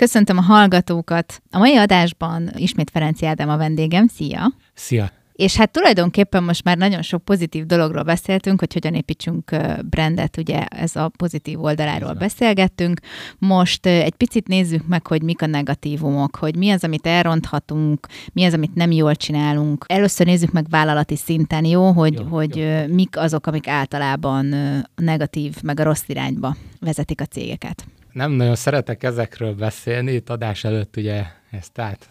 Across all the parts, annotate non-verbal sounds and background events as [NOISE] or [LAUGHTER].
Köszöntöm a hallgatókat. A mai adásban ismét Ferenci Ádám a vendégem. Szia! Szia! És hát tulajdonképpen most már nagyon sok pozitív dologról beszéltünk, hogy hogyan építsünk brandet, ugye ez a pozitív oldaláról beszélgettünk. Most egy picit nézzük meg, hogy mik a negatívumok, hogy mi az, amit elronthatunk, mi az, amit nem jól csinálunk. Először nézzük meg vállalati szinten, jó, hogy, jó, hogy jó. mik azok, amik általában negatív, meg a rossz irányba vezetik a cégeket. Nem nagyon szeretek ezekről beszélni, itt adás előtt ugye ezt át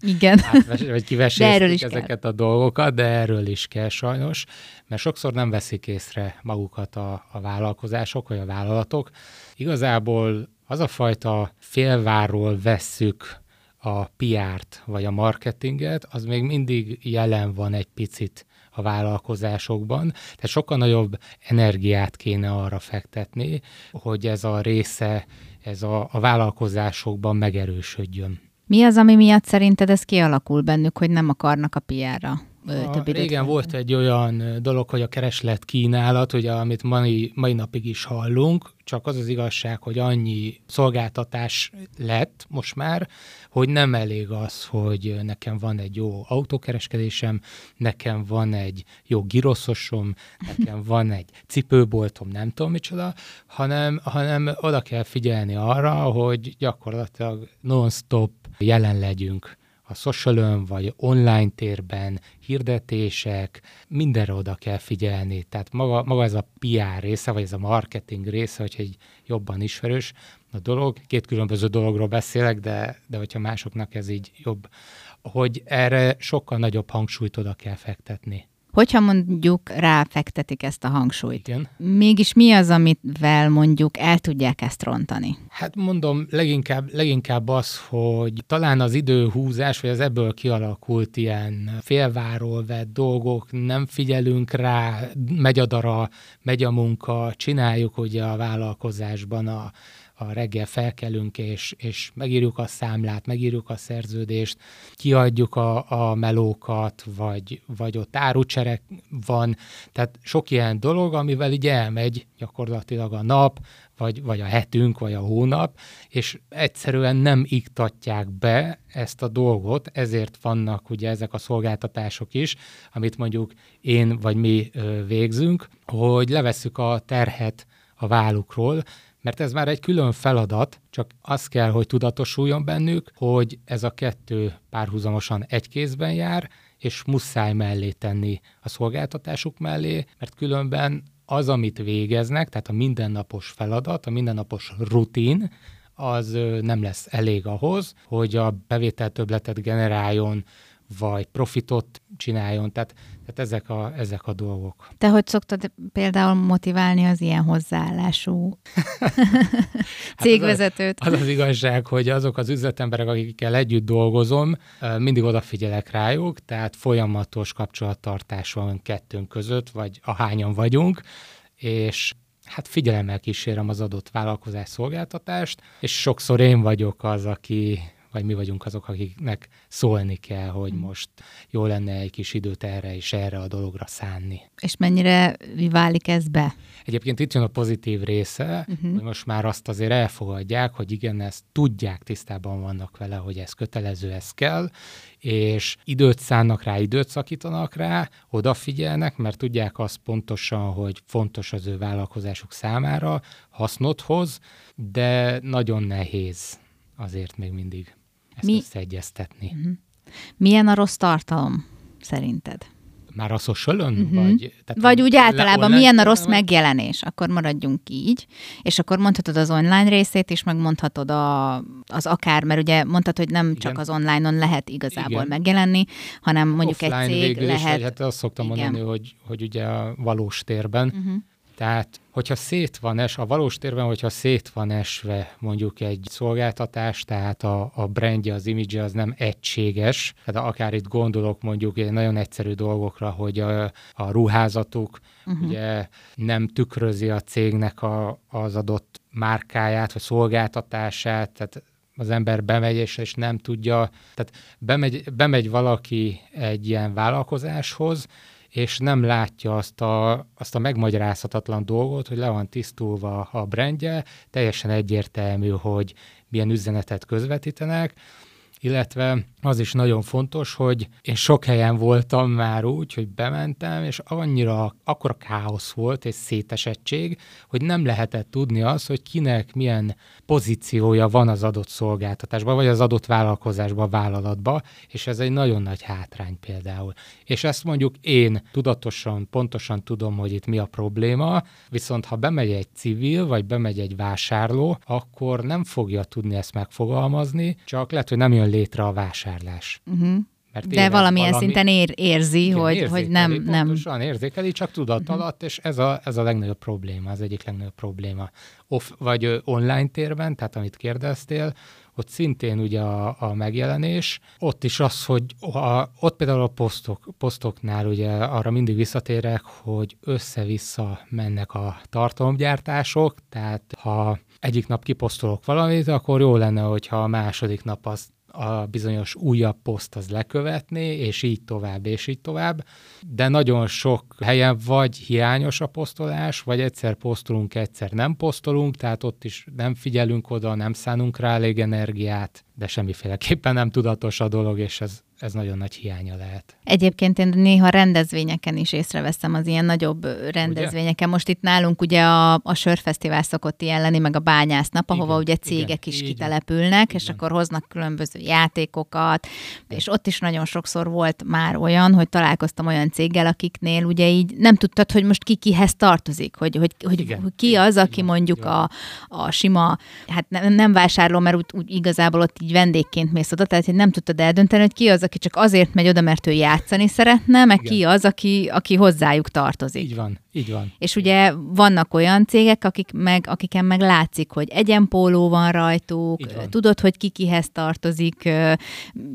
igen. [LAUGHS] Átves, vagy kiveséztük ezeket kell. a dolgokat, de erről is kell sajnos, mert sokszor nem veszik észre magukat a, a vállalkozások, vagy a vállalatok. Igazából az a fajta félvárról vesszük a PR-t, vagy a marketinget, az még mindig jelen van egy picit a vállalkozásokban, tehát sokkal nagyobb energiát kéne arra fektetni, hogy ez a része, ez a, a vállalkozásokban megerősödjön. Mi az, ami miatt szerinted ez kialakul bennük, hogy nem akarnak a PR-ra? A, régen volt egy olyan dolog, hogy a kereslet kínálat, ugye, amit mai, mai napig is hallunk, csak az az igazság, hogy annyi szolgáltatás lett most már, hogy nem elég az, hogy nekem van egy jó autókereskedésem, nekem van egy jó giroszosom, nekem [LAUGHS] van egy cipőboltom, nem tudom micsoda, hanem, hanem oda kell figyelni arra, hogy gyakorlatilag non-stop jelen legyünk a social vagy online térben, hirdetések, mindenre oda kell figyelni. Tehát maga, maga ez a PR része, vagy ez a marketing része, hogy egy jobban ismerős a dolog. Két különböző dologról beszélek, de, de hogyha másoknak ez így jobb, hogy erre sokkal nagyobb hangsúlyt oda kell fektetni. Hogyha mondjuk ráfektetik ezt a hangsúlyt, Igen. mégis mi az, amivel mondjuk el tudják ezt rontani? Hát mondom, leginkább, leginkább az, hogy talán az időhúzás, vagy az ebből kialakult ilyen félváról vett dolgok, nem figyelünk rá, megy a dara, megy a munka, csináljuk ugye a vállalkozásban a a reggel felkelünk, és, és megírjuk a számlát, megírjuk a szerződést, kiadjuk a, a melókat, vagy, vagy ott árucserek van, tehát sok ilyen dolog, amivel így elmegy gyakorlatilag a nap, vagy, vagy a hetünk, vagy a hónap, és egyszerűen nem iktatják be ezt a dolgot, ezért vannak ugye ezek a szolgáltatások is, amit mondjuk én vagy mi végzünk, hogy levesszük a terhet a vállukról, mert ez már egy külön feladat, csak az kell, hogy tudatosuljon bennük, hogy ez a kettő párhuzamosan egy kézben jár, és muszáj mellé tenni a szolgáltatásuk mellé, mert különben az, amit végeznek, tehát a mindennapos feladat, a mindennapos rutin, az nem lesz elég ahhoz, hogy a bevételtöbletet generáljon, vagy profitot csináljon, tehát, tehát ezek, a, ezek a dolgok. Te hogy szoktad például motiválni az ilyen hozzáállású cégvezetőt? [LAUGHS] Hát az, az az igazság, hogy azok az üzletemberek, akikkel együtt dolgozom, mindig odafigyelek rájuk, tehát folyamatos kapcsolattartás van kettőnk között, vagy ahányan vagyunk, és hát figyelemmel kísérem az adott vállalkozás szolgáltatást, és sokszor én vagyok az, aki vagy mi vagyunk azok, akiknek szólni kell, hogy hmm. most jó lenne egy kis időt erre és erre a dologra szánni. És mennyire válik ez be? Egyébként itt jön a pozitív része, uh-huh. hogy most már azt azért elfogadják, hogy igen, ezt tudják, tisztában vannak vele, hogy ez kötelező, ez kell, és időt szánnak rá, időt szakítanak rá, odafigyelnek, mert tudják azt pontosan, hogy fontos az ő vállalkozásuk számára, hasznot hoz, de nagyon nehéz azért még mindig ezt Mi... összeegyeztetni. Uh-huh. Milyen a rossz tartalom szerinted? Már a social uh-huh. Vagy, tehát vagy úgy általában online, milyen a rossz megjelenés, akkor maradjunk így, és akkor mondhatod az online részét is, meg mondhatod a, az akár, mert ugye mondtad, hogy nem Igen. csak az online-on lehet igazából Igen. megjelenni, hanem mondjuk Offline egy cég lehet... Is, hát azt szoktam Igen. mondani, hogy, hogy ugye a valós térben, uh-huh. Tehát, hogyha szét van es, a valós térben, hogyha szét van esve mondjuk egy szolgáltatás, tehát a, a brandje, az image az nem egységes, tehát akár itt gondolok mondjuk egy nagyon egyszerű dolgokra, hogy a, a ruházatuk uh-huh. ugye nem tükrözi a cégnek a, az adott márkáját, vagy szolgáltatását, tehát az ember bemegy, és, és nem tudja, tehát bemegy, bemegy valaki egy ilyen vállalkozáshoz, és nem látja azt a, azt a megmagyarázhatatlan dolgot, hogy le van tisztulva a brandje, teljesen egyértelmű, hogy milyen üzenetet közvetítenek, illetve az is nagyon fontos, hogy én sok helyen voltam már úgy, hogy bementem, és annyira, akkora káosz volt és szétesettség, hogy nem lehetett tudni az, hogy kinek milyen pozíciója van az adott szolgáltatásban, vagy az adott vállalkozásban, vállalatban, és ez egy nagyon nagy hátrány például. És ezt mondjuk én tudatosan, pontosan tudom, hogy itt mi a probléma, viszont ha bemegy egy civil, vagy bemegy egy vásárló, akkor nem fogja tudni ezt megfogalmazni, csak lehet, hogy nem jön létre a vásárlás. Uh-huh. Mert De valamilyen valami... szinten ér, érzi, igen, hogy, hogy nem... nem. Pontosan érzékeli, csak tudat uh-huh. alatt, és ez a, ez a legnagyobb probléma, az egyik legnagyobb probléma. Off, vagy online térben, tehát amit kérdeztél, ott szintén ugye a, a megjelenés, ott is az, hogy a, ott például a posztok, posztoknál ugye arra mindig visszatérek, hogy össze-vissza mennek a tartalomgyártások, tehát ha egyik nap kiposztolok valamit, akkor jó lenne, hogyha a második nap azt a bizonyos újabb poszt az lekövetni, és így tovább, és így tovább. De nagyon sok helyen vagy hiányos a posztolás, vagy egyszer posztolunk, egyszer nem posztolunk, tehát ott is nem figyelünk oda, nem szánunk rá elég energiát, de semmiféleképpen nem tudatos a dolog, és ez ez nagyon nagy hiánya lehet. Egyébként én néha rendezvényeken is észreveszem az ilyen nagyobb rendezvényeken. Ugye? Most itt nálunk ugye a, a sörfesztivál szokott ilyen lenni, meg a bányásznap, ahova igen, ugye cégek igen, is kitelepülnek, igen. és akkor hoznak különböző játékokat, és ott is nagyon sokszor volt már olyan, hogy találkoztam olyan céggel, akiknél ugye így nem tudtad, hogy most ki kihez tartozik, hogy, hogy, hogy, igen, ki az, aki igen, mondjuk igen. A, a sima, hát nem, nem vásárló, mert úgy, úgy igazából ott így vendégként mész oda, tehát hogy nem tudtad eldönteni, hogy ki az, aki csak azért megy oda, mert ő játszani szeretne, meg Igen. ki az, aki, aki hozzájuk tartozik. Így van, így van. És ugye vannak olyan cégek, akik meg, akiken meg látszik, hogy egyenpóló van rajtuk, tudod, hogy ki kihez tartozik,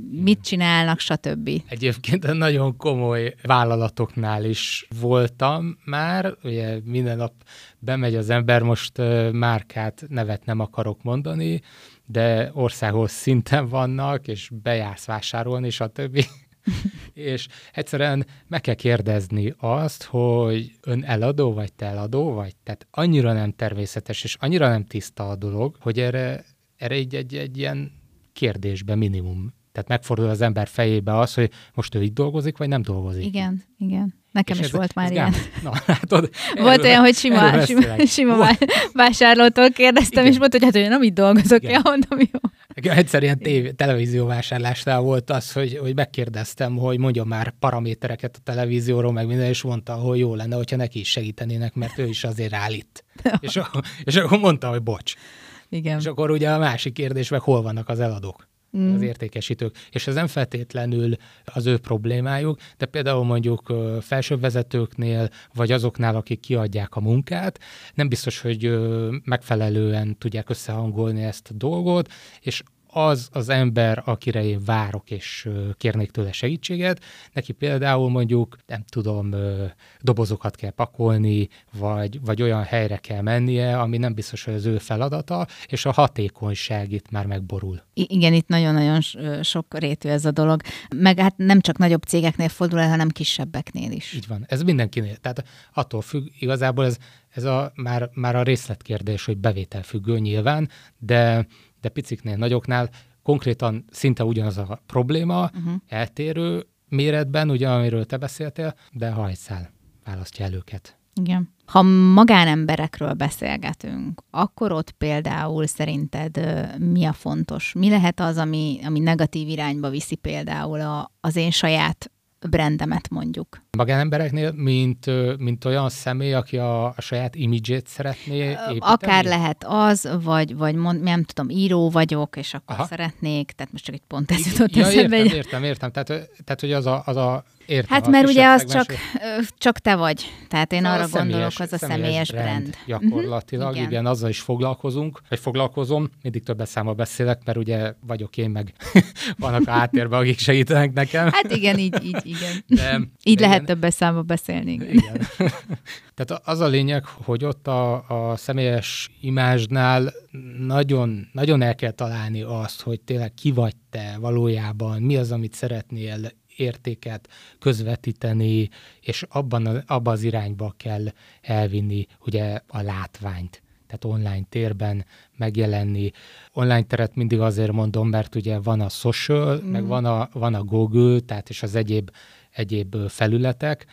mit csinálnak, stb. Egyébként nagyon komoly vállalatoknál is voltam már, ugye minden nap bemegy az ember, most márkát, nevet nem akarok mondani, de országos szinten vannak, és bejársz vásárolni, stb. [LAUGHS] és egyszerűen meg kell kérdezni azt, hogy ön eladó vagy te eladó vagy? Tehát annyira nem természetes, és annyira nem tiszta a dolog, hogy erre, erre egy, egy, egy ilyen kérdésbe minimum. Tehát megfordul az ember fejébe az, hogy most ő itt dolgozik, vagy nem dolgozik. Igen, igen. Nekem és is ez, volt már ilyen. Na, [LAUGHS] látod, volt olyan, hogy sima, sima, sima vásárlótól kérdeztem, Igen. és mondta, hogy hát ő nem itt dolgozok. Ja, mondom, jó. Egyszer ilyen tév, televízióvásárlásnál volt az, hogy, hogy megkérdeztem, hogy mondja már paramétereket a televízióról, meg minden, és mondta, hogy jó lenne, hogyha neki is segítenének, mert ő is azért állít. [LAUGHS] és, és akkor mondta, hogy bocs. Igen. És akkor ugye a másik kérdés, meg hol vannak az eladók mm. az értékesítők. És ez nem feltétlenül az ő problémájuk, de például mondjuk felsőbb vezetőknél, vagy azoknál, akik kiadják a munkát, nem biztos, hogy megfelelően tudják összehangolni ezt a dolgot, és az az ember, akire én várok és kérnék tőle segítséget, neki például mondjuk, nem tudom, dobozokat kell pakolni, vagy, vagy olyan helyre kell mennie, ami nem biztos, hogy az ő feladata, és a hatékonyság itt már megborul. I- igen, itt nagyon-nagyon sok rétű ez a dolog. Meg hát nem csak nagyobb cégeknél fordul el, hanem kisebbeknél is. Így van. Ez mindenkinél. Tehát attól függ, igazából ez, ez a, már, már a részletkérdés, hogy bevétel függő nyilván, de de piciknél, nagyoknál konkrétan szinte ugyanaz a probléma, uh-huh. eltérő méretben, ugye, amiről te beszéltél, de hajszál választja el őket. Igen. Ha magánemberekről beszélgetünk, akkor ott például szerinted mi a fontos? Mi lehet az, ami, ami negatív irányba viszi például a, az én saját brandemet mondjuk. Magánembereknél, mint, mint olyan személy, aki a, a saját imidzsét szeretné építeni? Akár lehet az, vagy, vagy mond, nem tudom, író vagyok, és akkor Aha. szeretnék, tehát most csak egy pont ez jutott ja, eszembe. Értem, értem, értem. Tehát, tehát hogy az a, az a Értem, hát mert ugye az csak, csak te vagy. Tehát én arra személyes, gondolok, az a személyes, személyes brand. brand. Gyakorlatilag, uh-huh, igen. igen, azzal is foglalkozunk, vagy foglalkozom, mindig többes számba beszélek, mert ugye vagyok én, meg [LAUGHS] vannak áttérben, akik segítenek nekem. Hát igen, így, így igen. De, [LAUGHS] így de lehet igen. többes számba beszélni. Igen. igen. [LAUGHS] Tehát az a lényeg, hogy ott a, a személyes imázsnál nagyon, nagyon el kell találni azt, hogy tényleg ki vagy te valójában, mi az, amit szeretnél értéket közvetíteni, és abban, abban az irányba kell elvinni ugye a látványt tehát online térben megjelenni. Online teret mindig azért mondom, mert ugye van a social, mm. meg van a, van a Google, tehát és az egyéb, egyéb felületek,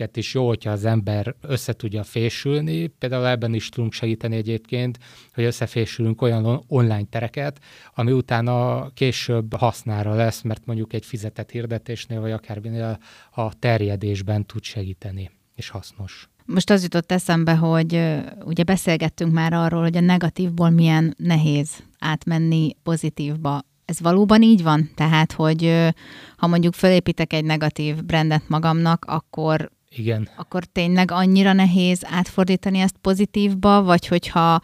ezeket is jó, hogyha az ember össze tudja fésülni. Például ebben is tudunk segíteni egyébként, hogy összefésülünk olyan online tereket, ami utána később hasznára lesz, mert mondjuk egy fizetett hirdetésnél, vagy akárminél a terjedésben tud segíteni, és hasznos. Most az jutott eszembe, hogy ugye beszélgettünk már arról, hogy a negatívból milyen nehéz átmenni pozitívba. Ez valóban így van? Tehát, hogy ha mondjuk felépítek egy negatív brandet magamnak, akkor igen. Akkor tényleg annyira nehéz átfordítani ezt pozitívba, vagy hogyha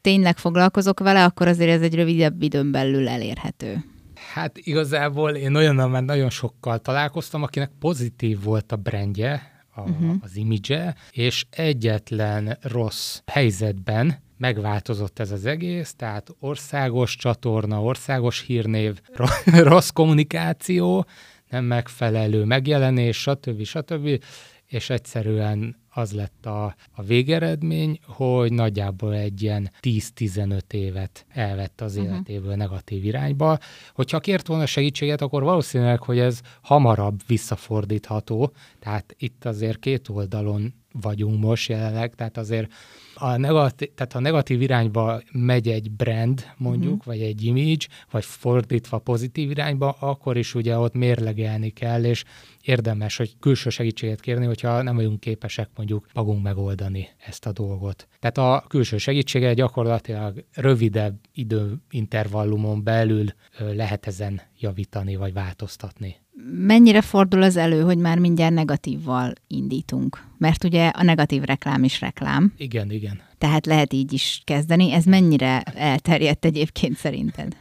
tényleg foglalkozok vele, akkor azért ez egy rövidebb időn belül elérhető. Hát igazából én olyannal már nagyon sokkal találkoztam, akinek pozitív volt a brandje, a, uh-huh. az imidzse, és egyetlen rossz helyzetben megváltozott ez az egész, tehát országos csatorna, országos hírnév, [LAUGHS] rossz kommunikáció, nem megfelelő megjelenés, stb. stb. És egyszerűen az lett a, a végeredmény, hogy nagyjából egy ilyen 10-15 évet elvett az uh-huh. életéből negatív irányba. Hogyha kért volna segítséget, akkor valószínűleg, hogy ez hamarabb visszafordítható, tehát itt azért két oldalon vagyunk most jelenleg, tehát azért a negatív, tehát ha negatív irányba megy egy brand, mondjuk, uh-huh. vagy egy image, vagy fordítva pozitív irányba, akkor is ugye ott mérlegelni kell, és érdemes, hogy külső segítséget kérni, hogyha nem vagyunk képesek mondjuk magunk megoldani ezt a dolgot. Tehát a külső segítsége gyakorlatilag rövidebb időintervallumon belül lehet ezen javítani vagy változtatni. Mennyire fordul az elő, hogy már mindjárt negatívval indítunk? Mert ugye a negatív reklám is reklám. Igen, igen. Tehát lehet így is kezdeni. Ez mennyire elterjedt egyébként szerinted?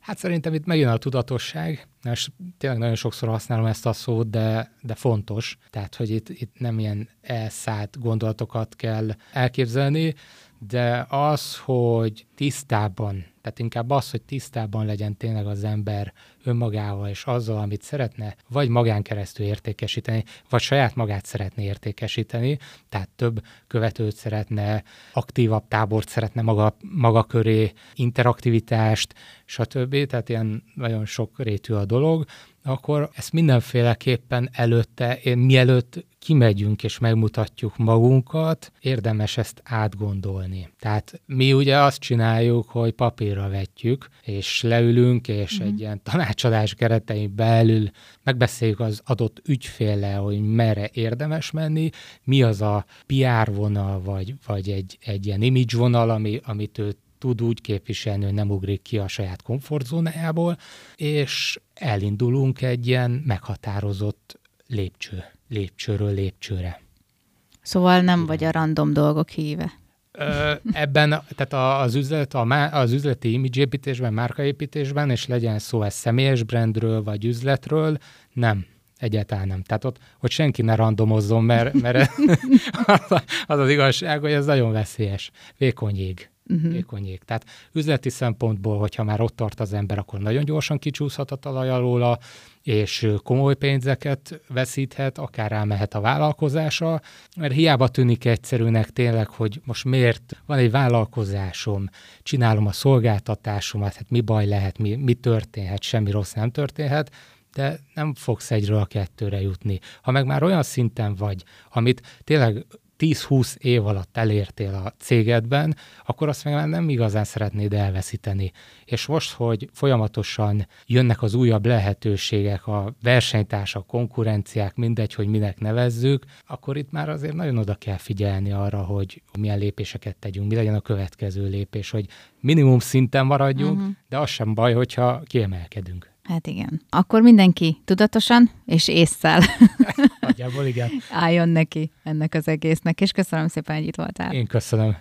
Hát szerintem itt megjön a tudatosság, és tényleg nagyon sokszor használom ezt a szót, de, de fontos. Tehát, hogy itt, itt nem ilyen elszállt gondolatokat kell elképzelni, de az, hogy tisztában, tehát inkább az, hogy tisztában legyen tényleg az ember önmagával és azzal, amit szeretne, vagy magán keresztül értékesíteni, vagy saját magát szeretné értékesíteni, tehát több követőt szeretne, aktívabb tábort szeretne maga, maga köré, interaktivitást, stb. Tehát ilyen nagyon sok rétű a dolog, akkor ezt mindenféleképpen előtte, én mielőtt kimegyünk és megmutatjuk magunkat, érdemes ezt átgondolni. Tehát mi ugye azt csináljuk, hogy papírra vetjük, és leülünk, és mm-hmm. egy ilyen tanácsadás keretein belül megbeszéljük az adott ügyféle, hogy merre érdemes menni, mi az a PR vonal, vagy, vagy egy, egy ilyen image vonal, ami, amit ő tud úgy képviselni, hogy nem ugrik ki a saját komfortzónájából, és elindulunk egy ilyen meghatározott lépcső, lépcsőről lépcsőre. Szóval nem vagy a random dolgok híve. Ö, ebben, tehát az, üzlet, az üzleti imidzsépítésben, márkaépítésben, és legyen szó ez személyes brandről, vagy üzletről, nem. Egyáltalán nem. Tehát ott, hogy senki ne randomozzon, mert, mert [LAUGHS] az az igazság, hogy ez nagyon veszélyes. Vékony jég uh-huh. Tehát üzleti szempontból, hogyha már ott tart az ember, akkor nagyon gyorsan kicsúszhat a talaj alóla, és komoly pénzeket veszíthet, akár rámehet a vállalkozása, mert hiába tűnik egyszerűnek tényleg, hogy most miért van egy vállalkozásom, csinálom a szolgáltatásomat, hát mi baj lehet, mi, mi történhet, semmi rossz nem történhet, de nem fogsz egyről a kettőre jutni. Ha meg már olyan szinten vagy, amit tényleg 10-20 év alatt elértél a cégedben, akkor azt meg már nem igazán szeretnéd elveszíteni. És most, hogy folyamatosan jönnek az újabb lehetőségek, a versenytársak, konkurenciák, mindegy, hogy minek nevezzük, akkor itt már azért nagyon oda kell figyelni arra, hogy milyen lépéseket tegyünk, mi legyen a következő lépés, hogy minimum szinten maradjunk, uh-huh. de az sem baj, hogyha kiemelkedünk. Hát igen. Akkor mindenki tudatosan és észszel. Nagyjából igen. [LAUGHS] Álljon neki ennek az egésznek, és köszönöm szépen, hogy itt voltál. Én köszönöm.